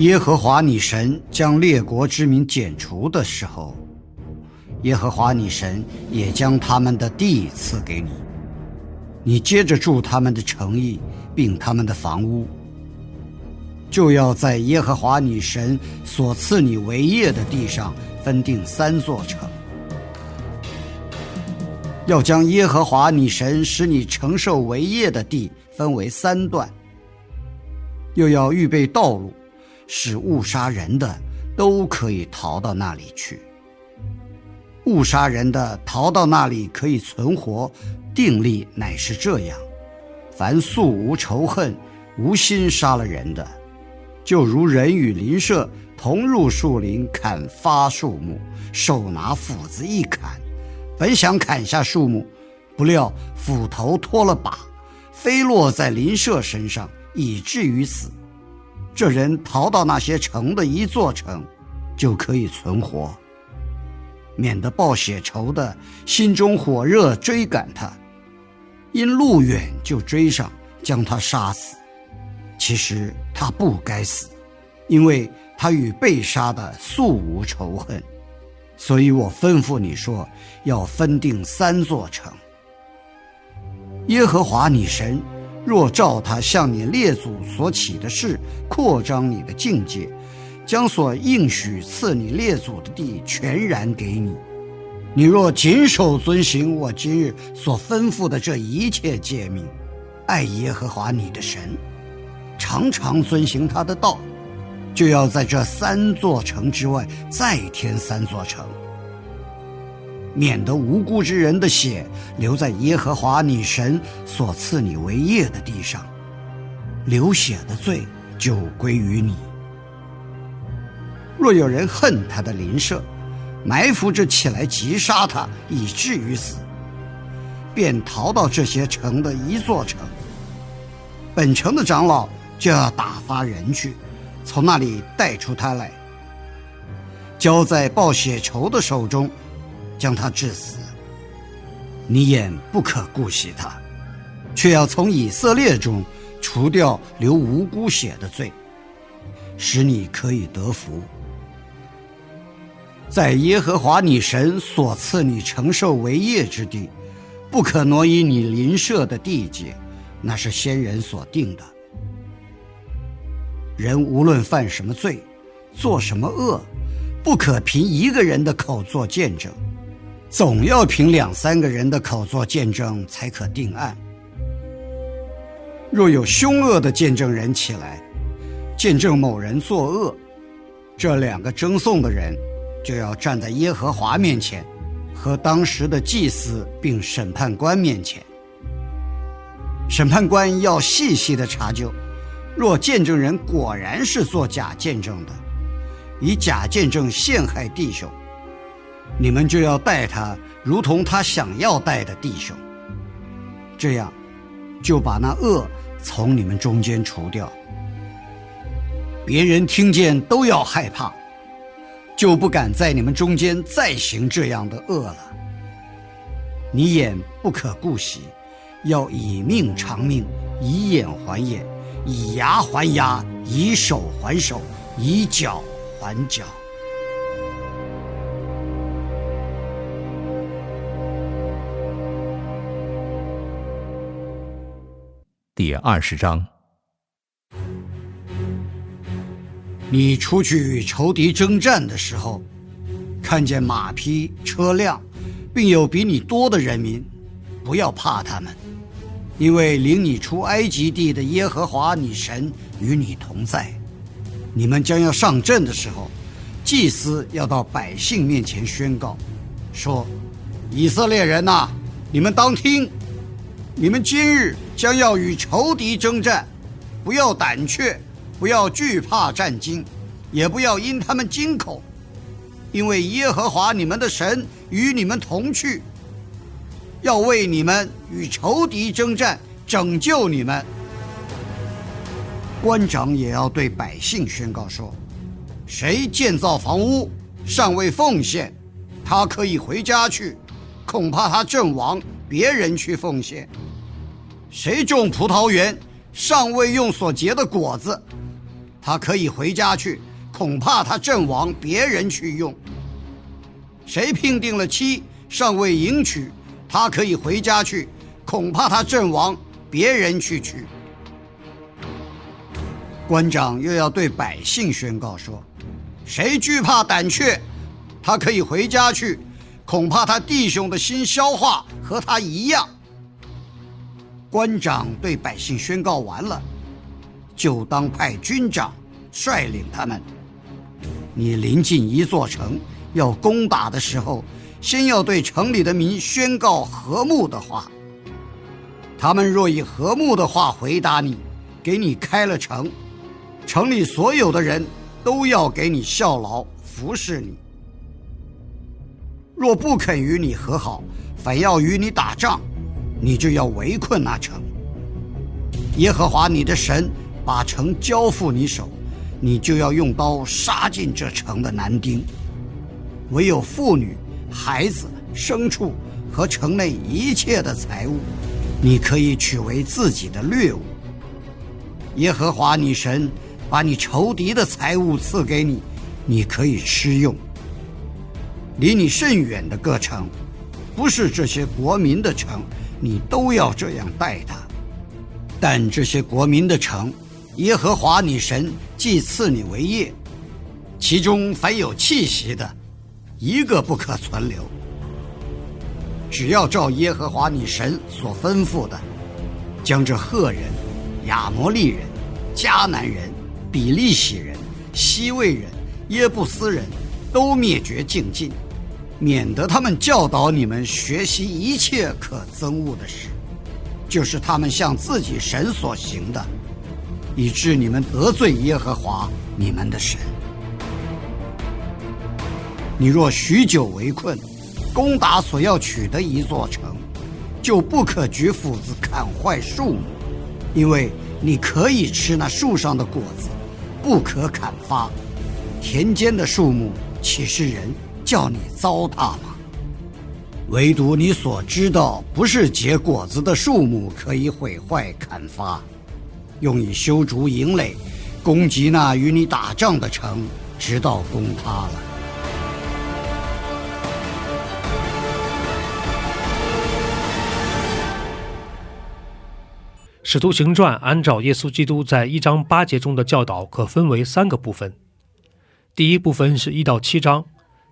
耶和华你神将列国之民剪除的时候。耶和华你神也将他们的地赐给你，你接着住他们的城邑，并他们的房屋，就要在耶和华你神所赐你为业的地上分定三座城，要将耶和华你神使你承受为业的地分为三段，又要预备道路，使误杀人的都可以逃到那里去。误杀人的逃到那里可以存活，定力乃是这样：凡素无仇恨、无心杀了人的，就如人与邻舍同入树林砍伐树木，手拿斧子一砍，本想砍下树木，不料斧头脱了把，飞落在邻舍身上，以至于死。这人逃到那些城的一座城，就可以存活。免得报血仇的心中火热追赶他，因路远就追上，将他杀死。其实他不该死，因为他与被杀的素无仇恨。所以我吩咐你说，要分定三座城。耶和华你神若照他向你列祖所起的事，扩张你的境界。将所应许赐你列祖的地全然给你，你若谨守遵行我今日所吩咐的这一切诫命，爱耶和华你的神，常常遵行他的道，就要在这三座城之外再添三座城，免得无辜之人的血留在耶和华你神所赐你为业的地上，流血的罪就归于你。若有人恨他的邻舍，埋伏着起来击杀他，以至于死，便逃到这些城的一座城。本城的长老就要打发人去，从那里带出他来，交在报血仇的手中，将他致死。你眼不可顾惜他，却要从以色列中除掉流无辜血的罪，使你可以得福。在耶和华你神所赐你承受为业之地，不可挪移你邻舍的地界，那是先人所定的。人无论犯什么罪，做什么恶，不可凭一个人的口做见证，总要凭两三个人的口做见证才可定案。若有凶恶的见证人起来，见证某人作恶，这两个争讼的人。就要站在耶和华面前，和当时的祭司并审判官面前。审判官要细细的查究，若见证人果然是做假见证的，以假见证陷害弟兄，你们就要待他如同他想要待的弟兄。这样，就把那恶从你们中间除掉。别人听见都要害怕。就不敢在你们中间再行这样的恶了。你眼不可顾惜，要以命偿命，以眼还眼，以牙还牙，以手还手，以脚还脚。第二十章。你出去与仇敌征战的时候，看见马匹、车辆，并有比你多的人民，不要怕他们，因为领你出埃及地的耶和华你神与你同在。你们将要上阵的时候，祭司要到百姓面前宣告，说：“以色列人呐，你们当听，你们今日将要与仇敌征战，不要胆怯。”不要惧怕战惊，也不要因他们惊恐，因为耶和华你们的神与你们同去，要为你们与仇敌征战，拯救你们。官长也要对百姓宣告说：谁建造房屋尚未奉献，他可以回家去，恐怕他阵亡，别人去奉献。谁种葡萄园尚未用所结的果子。他可以回家去，恐怕他阵亡，别人去用。谁聘定了妻，尚未迎娶，他可以回家去，恐怕他阵亡，别人去娶。官长又要对百姓宣告说：谁惧怕胆怯，他可以回家去，恐怕他弟兄的心消化和他一样。官长对百姓宣告完了。就当派军长率领他们。你临近一座城要攻打的时候，先要对城里的民宣告和睦的话。他们若以和睦的话回答你，给你开了城，城里所有的人都要给你效劳服侍你。若不肯与你和好，反要与你打仗，你就要围困那城。耶和华你的神。把城交付你手，你就要用刀杀尽这城的男丁。唯有妇女、孩子、牲畜和城内一切的财物，你可以取为自己的掠物。耶和华你神把你仇敌的财物赐给你，你可以吃用。离你甚远的各城，不是这些国民的城，你都要这样待他。但这些国民的城，耶和华你神既赐你为业，其中凡有气息的，一个不可存留。只要照耶和华你神所吩咐的，将这赫人、亚摩利人、迦南人、比利洗人、西魏人、耶布斯人都灭绝净尽，免得他们教导你们学习一切可憎恶的事，就是他们向自己神所行的。以致你们得罪耶和华你们的神。你若许久围困，攻打所要取的一座城，就不可举斧子砍坏树木，因为你可以吃那树上的果子，不可砍伐。田间的树木岂是人叫你糟蹋吗？唯独你所知道不是结果子的树木可以毁坏砍伐。用以修筑营垒，攻击那与你打仗的城，直到攻塌了。使徒行传按照耶稣基督在一章八节中的教导，可分为三个部分。第一部分是一到七章，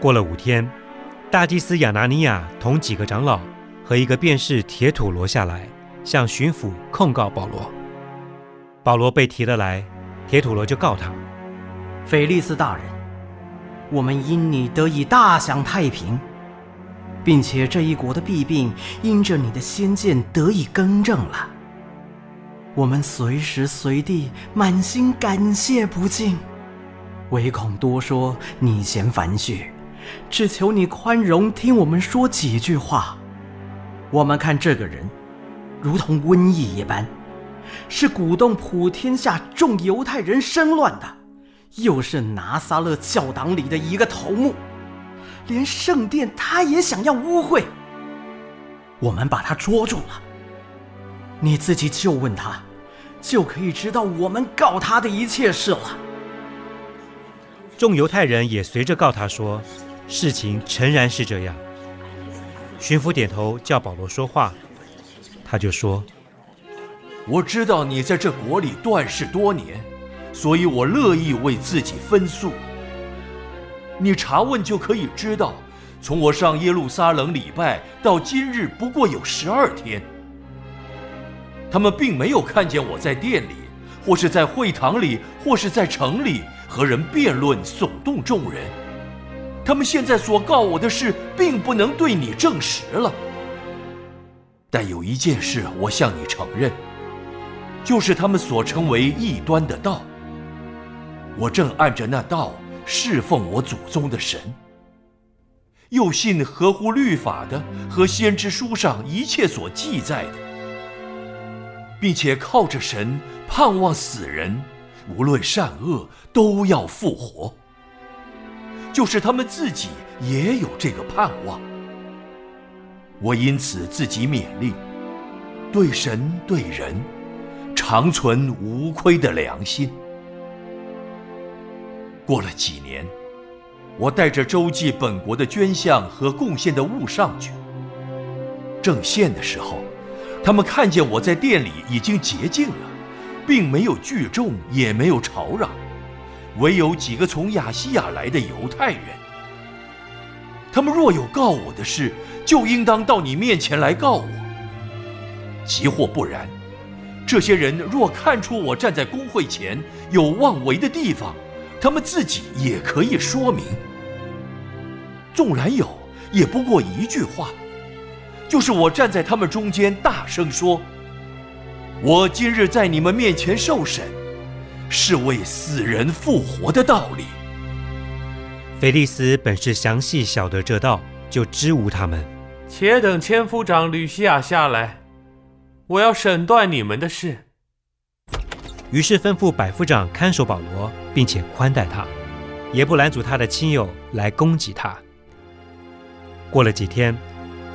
过了五天，大祭司亚拿尼亚同几个长老和一个便士铁土罗下来。向巡抚控告保罗。保罗被提了来，铁土罗就告他：“腓力斯大人，我们因你得以大享太平，并且这一国的弊病因着你的先见得以更正了。我们随时随地满心感谢不尽，唯恐多说你嫌繁絮，只求你宽容听我们说几句话。我们看这个人。”如同瘟疫一般，是鼓动普天下众犹太人生乱的，又是拿撒勒教党里的一个头目，连圣殿他也想要污秽。我们把他捉住了，你自己就问他，就可以知道我们告他的一切事了。众犹太人也随着告他说，事情诚然是这样。巡抚点头，叫保罗说话，他就说：“我知道你在这国里断事多年，所以我乐意为自己分诉。你查问就可以知道。”从我上耶路撒冷礼拜到今日，不过有十二天。他们并没有看见我在店里，或是在会堂里，或是在城里和人辩论，耸动众人。他们现在所告我的事，并不能对你证实了。但有一件事，我向你承认，就是他们所称为异端的道。我正按着那道侍奉我祖宗的神。又信合乎律法的和先知书上一切所记载的，并且靠着神盼望死人，无论善恶都要复活。就是他们自己也有这个盼望。我因此自己勉励，对神对人，常存无亏的良心。过了几年。我带着周记本国的捐项和贡献的物上去，正献的时候，他们看见我在店里已经洁净了，并没有聚众，也没有吵嚷，唯有几个从亚细亚来的犹太人。他们若有告我的事，就应当到你面前来告我；即或不然，这些人若看出我站在公会前有妄为的地方，他们自己也可以说明。纵然有，也不过一句话，就是我站在他们中间，大声说：“我今日在你们面前受审，是为死人复活的道理。”菲利斯本是详细晓得这道，就支吾他们。且等千夫长吕西亚下来，我要审断你们的事。于是吩咐百夫长看守保罗，并且宽待他，也不拦阻他的亲友来攻击他。过了几天，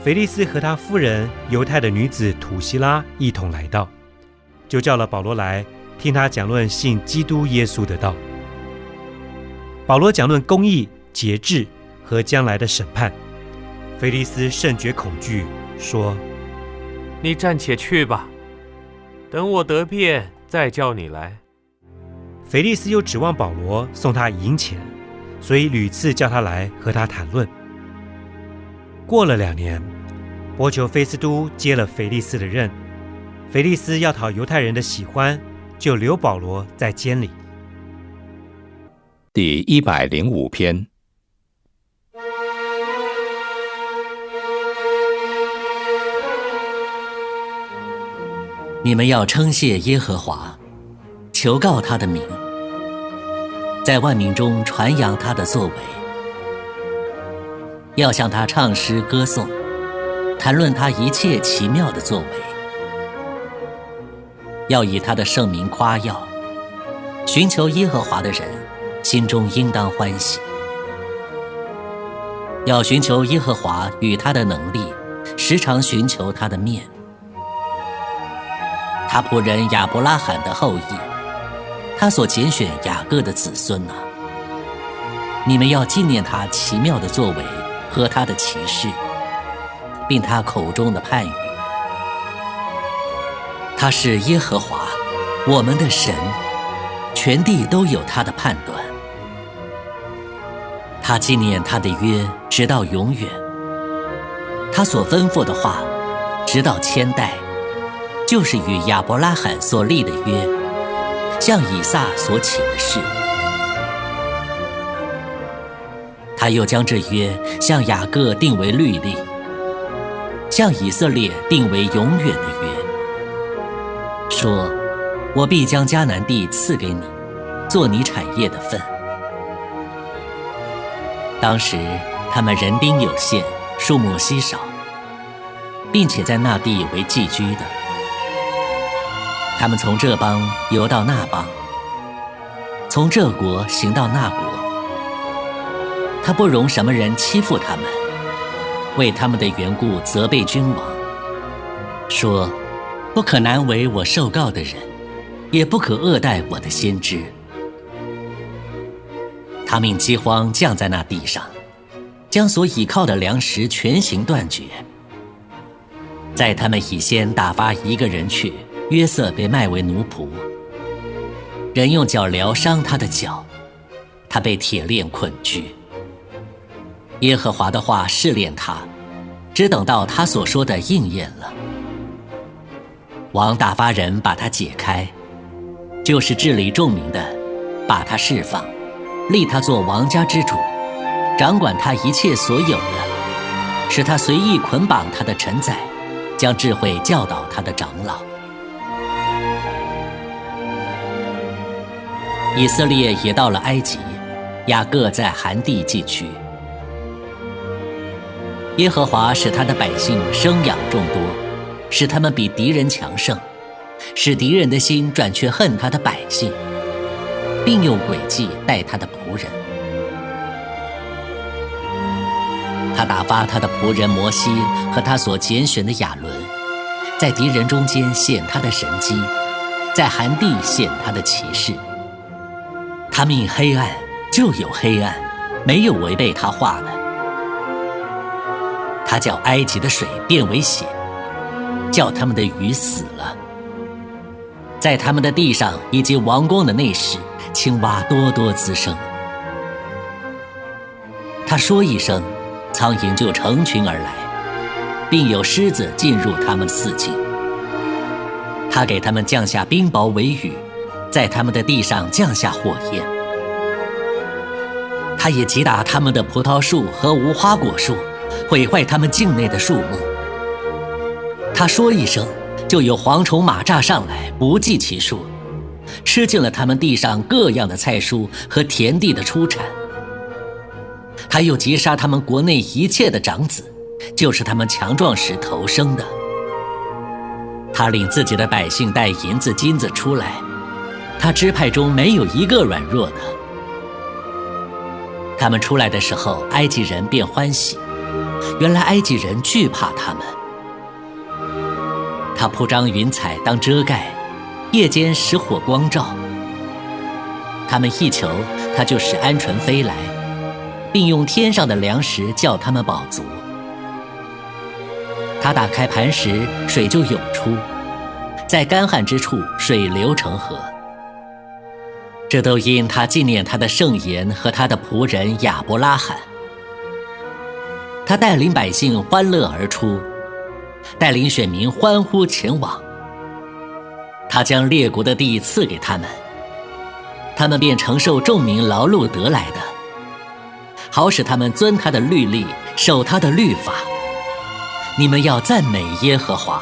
腓利斯和他夫人犹太的女子土希拉一同来到，就叫了保罗来听他讲论信基督耶稣的道。保罗讲论公义、节制和将来的审判。菲利斯甚觉恐惧，说：“你暂且去吧，等我得便再叫你来。”腓利斯又指望保罗送他银钱，所以屡次叫他来和他谈论。过了两年，波求菲斯都接了腓利斯的任。腓利斯要讨犹太人的喜欢，就留保罗在监里。第一百零五篇。你们要称谢耶和华，求告他的名，在万民中传扬他的作为。要向他唱诗歌颂，谈论他一切奇妙的作为；要以他的圣名夸耀，寻求耶和华的人心中应当欢喜；要寻求耶和华与他的能力，时常寻求他的面。他仆人亚伯拉罕的后裔，他所拣选雅各的子孙啊，你们要纪念他奇妙的作为。和他的骑士，并他口中的判语。他是耶和华，我们的神，全地都有他的判断。他纪念他的约，直到永远。他所吩咐的话，直到千代，就是与亚伯拉罕所立的约，向以撒所起的誓。他又将这约向雅各定为律例，向以色列定为永远的约，说：“我必将迦南地赐给你，做你产业的份。”当时他们人丁有限，数目稀少，并且在那地为寄居的。他们从这邦游到那邦。从这国行到那国。他不容什么人欺负他们，为他们的缘故责备君王，说：不可难为我受告的人，也不可恶待我的先知。他命饥荒降在那地上，将所倚靠的粮食全行断绝。在他们以先打发一个人去，约瑟被卖为奴仆。人用脚疗伤他的脚，他被铁链捆拘。耶和华的话试炼他，只等到他所说的应验了。王大发人把他解开，就是治理众民的，把他释放，立他做王家之主，掌管他一切所有的，使他随意捆绑他的臣宰。将智慧教导他的长老。以色列也到了埃及，雅各在寒地寄居。耶和华使他的百姓生养众多，使他们比敌人强盛，使敌人的心转却恨他的百姓，并用诡计待他的仆人。他打发他的仆人摩西和他所拣选的亚伦，在敌人中间显他的神迹，在寒地显他的奇事。他命黑暗就有黑暗，没有违背他话的。他叫埃及的水变为血，叫他们的鱼死了。在他们的地上以及王宫的内室，青蛙多多滋生。他说一声。苍蝇就成群而来，并有狮子进入他们四境。他给他们降下冰雹为雨，在他们的地上降下火焰。他也击打他们的葡萄树和无花果树，毁坏他们境内的树木。他说一声，就有蝗虫马蚱上来，不计其数，吃尽了他们地上各样的菜蔬和田地的出产。他又击杀他们国内一切的长子，就是他们强壮时投生的。他领自己的百姓带银子金子出来，他支派中没有一个软弱的。他们出来的时候，埃及人便欢喜，原来埃及人惧怕他们。他铺张云彩当遮盖，夜间使火光照。他们一求，他就使鹌鹑飞来。并用天上的粮食叫他们饱足。他打开磐石，水就涌出，在干旱之处，水流成河。这都因他纪念他的圣言和他的仆人亚伯拉罕。他带领百姓欢乐而出，带领选民欢呼前往。他将列国的地赐给他们，他们便承受众民劳碌得来的。好使他们遵他的律例，守他的律法。你们要赞美耶和华。